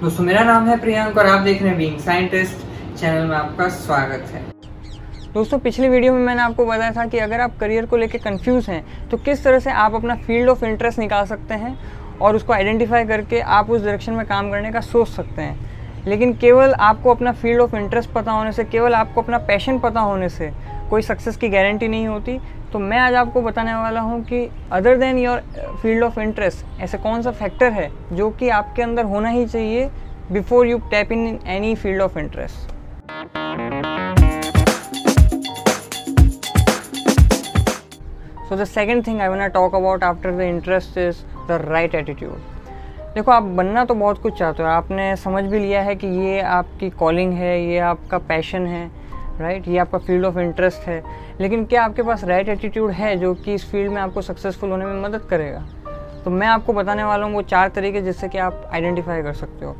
दोस्तों, मेरा नाम है प्रियंक और आप देख रहे हैं बीइंग साइंटिस्ट चैनल में आपका स्वागत है। दोस्तों, पिछली वीडियो में मैंने आपको बताया था कि अगर आप करियर को लेकर कंफ्यूज हैं तो किस तरह से आप अपना फ़ील्ड ऑफ़ इंटरेस्ट निकाल सकते हैं और उसको आइडेंटिफाई करके आप उस डायरेक्शन में काम करने का सोच सकते हैं। लेकिन केवल आपको अपना फ़ील्ड ऑफ़ इंटरेस्ट पता होने से, केवल आपको अपना पैशन पता होने से कोई सक्सेस की गारंटी नहीं होती। तो मैं आज आपको बताने वाला हूँ कि other than your field of interest ऐसा कौन सा फैक्टर है जो कि आपके अंदर होना ही चाहिए before you tap in any field of interest so the second thing I want talk about after the interest is the right attitude देखो, आप बनना तो बहुत कुछ चाहते हो। आपने समझ भी लिया है कि ये आपकी कॉलिंग है, ये आपका पैशन है। Right right? ये आपका फ़ील्ड ऑफ़ इंटरेस्ट है। लेकिन क्या आपके पास राइट right एटीट्यूड है जो कि इस फ़ील्ड में आपको सक्सेसफुल होने में मदद करेगा? तो मैं आपको बताने वाला हूँ वो चार तरीके जिससे कि आप आइडेंटिफाई कर सकते हो।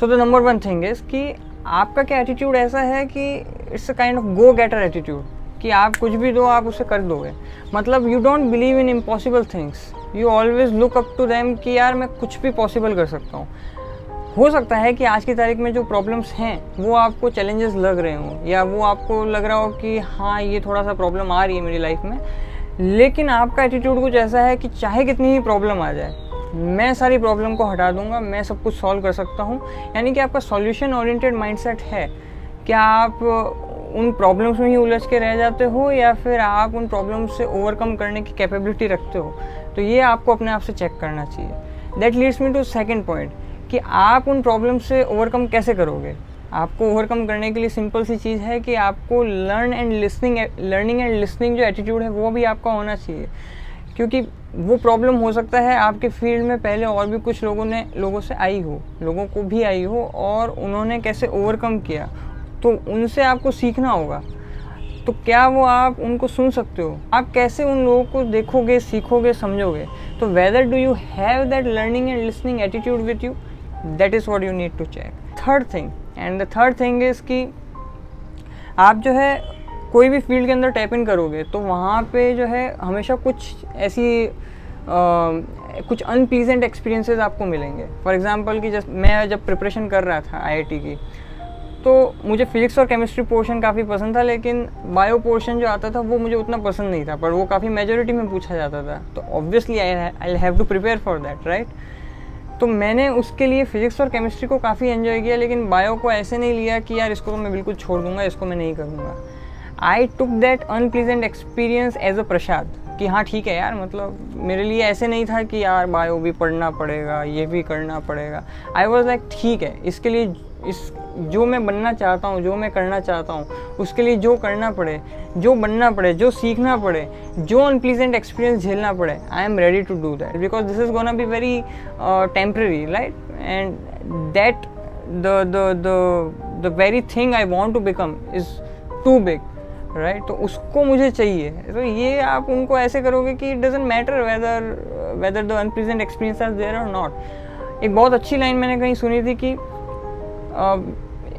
So the number one thing is कि आपका क्या एटीट्यूड ऐसा है कि it's a kind of go getter attitude कि आप कुछ भी दो, आप उसे कर दोगे। मतलब you don't believe in impossible things you always look up to them कि यार मैं कुछ भी पॉसिबल कर सकता हूँ। हो सकता है कि आज की तारीख में जो प्रॉब्लम्स हैं, वो आपको चैलेंजेस लग रहे हों, या वो आपको लग रहा हो कि हाँ ये थोड़ा सा प्रॉब्लम आ रही है मेरी लाइफ में। लेकिन आपका एटीट्यूड कुछ ऐसा है कि चाहे कितनी ही प्रॉब्लम आ जाए, मैं सारी प्रॉब्लम को हटा दूँगा, मैं सब कुछ सॉल्व कर सकता हूँ। यानी कि आपका सॉल्यूशन ओरिएंटेड माइंडसेट है क्या आप उन प्रॉब्लम्स में ही उलझ के रह जाते हो, या फिर आप उन प्रॉब्लम्स से ओवरकम करने की कैपेबिलिटी रखते हो। तो ये आपको अपने आप से चेक करना चाहिए। That leads me to second point कि आप उन प्रॉब्लम से ओवरकम कैसे करोगे? आपको ओवरकम करने के लिए सिंपल सी चीज़ है कि आपको learn and listening learning and listening जो एटीट्यूड है, वो भी आपका होना चाहिए। क्योंकि वो प्रॉब्लम हो सकता है आपके फ़ील्ड में पहले और भी कुछ लोगों ने, लोगों से आई हो, लोगों को भी आई हो और उन्होंने कैसे ओवरकम किया। तो उनसे आपको सीखना होगा। तो क्या वो आप उनको सुन सकते हो? आप कैसे उन लोगों को देखोगे, सीखोगे, समझोगे? तो whether do you have that learning and listening attitude with you that is what you need to check third thing and the third thing is कि आप जो है कोई भी फ़ील्ड के अंदर टैप इन करोगे तो वहाँ पे जो है हमेशा कुछ ऐसी आ, कुछ अनप्लीजेंट एक्सपीरियंसेस आपको मिलेंगे। फॉर एग्ज़ाम्पल कि जब मैं जब प्रिपरेशन कर रहा था आईआईटी की तो मुझे फिजिक्स और केमिस्ट्री पोर्शन काफ़ी पसंद था लेकिन बायो पोर्शन जो आता था वो मुझे उतना पसंद नहीं था पर वो काफ़ी मेजोरिटी में पूछा जाता था। तो obviously I I have to prepare for that right तो मैंने उसके लिए फिजिक्स और केमिस्ट्री को काफ़ी एंजॉय किया, लेकिन बायो को ऐसे नहीं लिया कि यार इसको तो मैं बिल्कुल छोड़ दूँगा, इसको मैं नहीं करूँगा। I took that unpleasant experience as a prasad कि हाँ ठीक है यार मतलब मेरे लिए ऐसे नहीं था कि यार बायो भी पढ़ना पड़ेगा, ये भी करना पड़ेगा। आई वॉज़ लाइक ठीक है, इसके लिए इस जो मैं बनना चाहता हूँ, जो मैं करना चाहता हूँ, उसके लिए जो करना पड़े, जो बनना पड़े, जो सीखना पड़े, जो अनप्लीजेंट एक्सपीरियंस झेलना पड़े I am ready to do that because this is gonna be very temporary right and that the very thing I want to become is to big right तो उसको मुझे चाहिए। तो ये आप उनको ऐसे करोगे कि it doesn't matter whether whether the unpleasant experience are there और नॉट एक बहुत अच्छी लाइन मैंने कहीं सुनी थी कि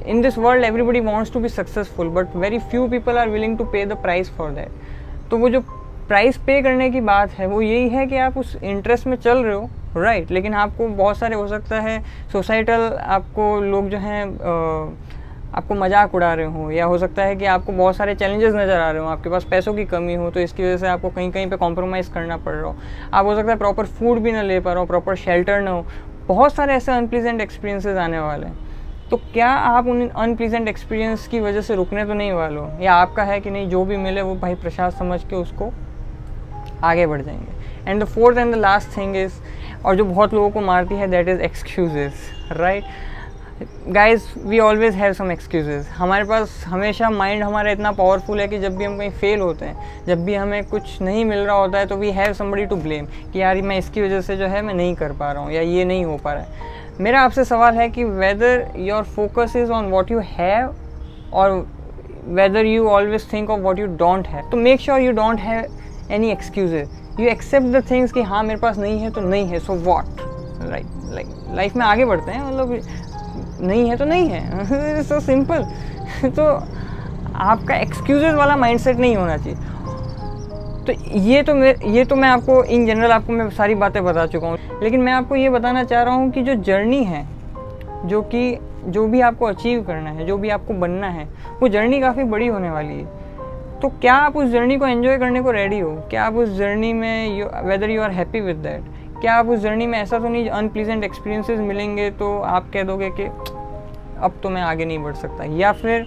in this world everybody wants to be successful but very few people are willing to pay the price for that तो वो जो प्राइस पे करने की बात है वो यही है कि आप उस इंटरेस्ट में चल रहे हो राइट right, लेकिन आपको बहुत सारे हो सकता है सोसाइटल आपको लोग जो हैं आपको मज़ाक उड़ा रहे हो या हो सकता है कि आपको बहुत सारे चैलेंजेस नज़र आ रहे हो आपके पास पैसों की कमी हो तो इसकी वजह से आपको कहीं कहीं पे कॉम्प्रोमाइज़ करना पड़ रहा हो। आप हो सकता है प्रॉपर फ़ूड भी ना ले पा रहे हो प्रॉपर शेल्टर ना हो। बहुत सारे ऐसे अनप्लीजेंट एक्सपीरियंसेस आने वाले हैं। तो क्या आप उन अनप्लीजेंट एक्सपीरियंस की वजह से रुकने तो नहीं वाले हो? या आपका है कि नहीं, जो भी मिले वो भाई प्रसाद समझ के उसको आगे बढ़ जाएँगे। And the fourth and the last thing is और जो बहुत लोगों को मारती है that is excuses right guys we always have some excuses हमारे पास हमेशा माइंड हमारा इतना पावरफुल है कि जब भी हम कहीं फेल होते हैं, जब भी हमें कुछ नहीं मिल रहा होता है तो we have somebody to blame कि यार, मैं इसकी वजह से जो है, मैं नहीं कर पा रहा हूँ, या ये नहीं हो पा रहा है। मेरा आपसे सवाल है कि whether your focus is on what you have और whether you always think of what you don't have तो make sure you don't have any excuses you accept the things कि हाँ मेरे पास नहीं है तो नहीं है. So what right like life में आगे बढ़ते हैं मतलब नहीं है तो नहीं है. सो सिंपल तो आपका एक्सक्यूजेज वाला माइंडसेट नहीं होना चाहिए. तो ये तो मैं, ये तो मैं आपको इन जनरल आपको मैं सारी बातें बता चुका हूँ। लेकिन मैं आपको ये बताना चाह रहा हूँ कि जो जर्नी है, जो कि, जो भी आपको अचीव करना है, जो भी आपको बनना है, वो जर्नी काफ़ी बड़ी होने वाली है। तो क्या आप उस जर्नी को एंजॉय करने को रेडी हो? क्या आप उस जर्नी में whether you are happy with that क्या आप उस जर्नी में ऐसा तो नहीं अनप्लीजेंट एक्सपीरियंसेस मिलेंगे तो आप कह दोगे कि, अब तो मैं आगे नहीं बढ़ सकता। या फिर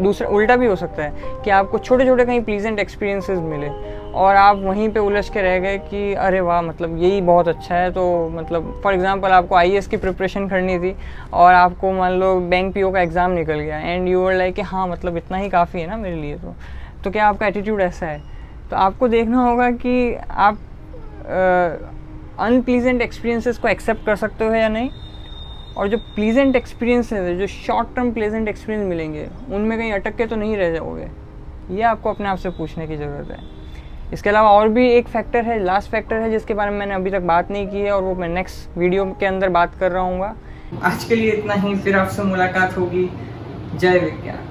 दूसरा उल्टा भी हो सकता है कि आपको छोटे छोटे कहीं प्लीजेंट एक्सपीरियंसेस मिले और आप वहीं पे उलझ के रह गए कि अरे वाह मतलब यही बहुत अच्छा है। तो मतलब फॉर एग्जांपल आपको आईएएस की प्रिपरेशन करनी थी और आपको मान लो बैंक पीओ का एग्ज़ाम निकल गया एंड यू आर लाइक कि हाँ मतलब इतना ही काफ़ी है ना मेरे लिए तो। तो क्या आपका एटीट्यूड ऐसा है? तो आपको देखना होगा कि आप अनप्लीजेंट एक्सपीरियंसेस को एक्सेप्ट कर सकते हो या नहीं। और जो प्लीजेंट एक्सपीरियंस है, जो शॉर्ट टर्म प्लेजेंट एक्सपीरियंस मिलेंगे, उनमें कहीं अटक के तो नहीं रह जाओगे। ये आपको अपने आप से पूछने की ज़रूरत है। इसके अलावा और भी एक फैक्टर है लास्ट फैक्टर है, जिसके बारे में मैंने अभी तक बात नहीं की है और वो मैं नेक्स्ट वीडियो के अंदर बात कर रहा हूँ आज के लिए इतना ही, फिर आपसे मुलाकात होगी। जय विज्ञान।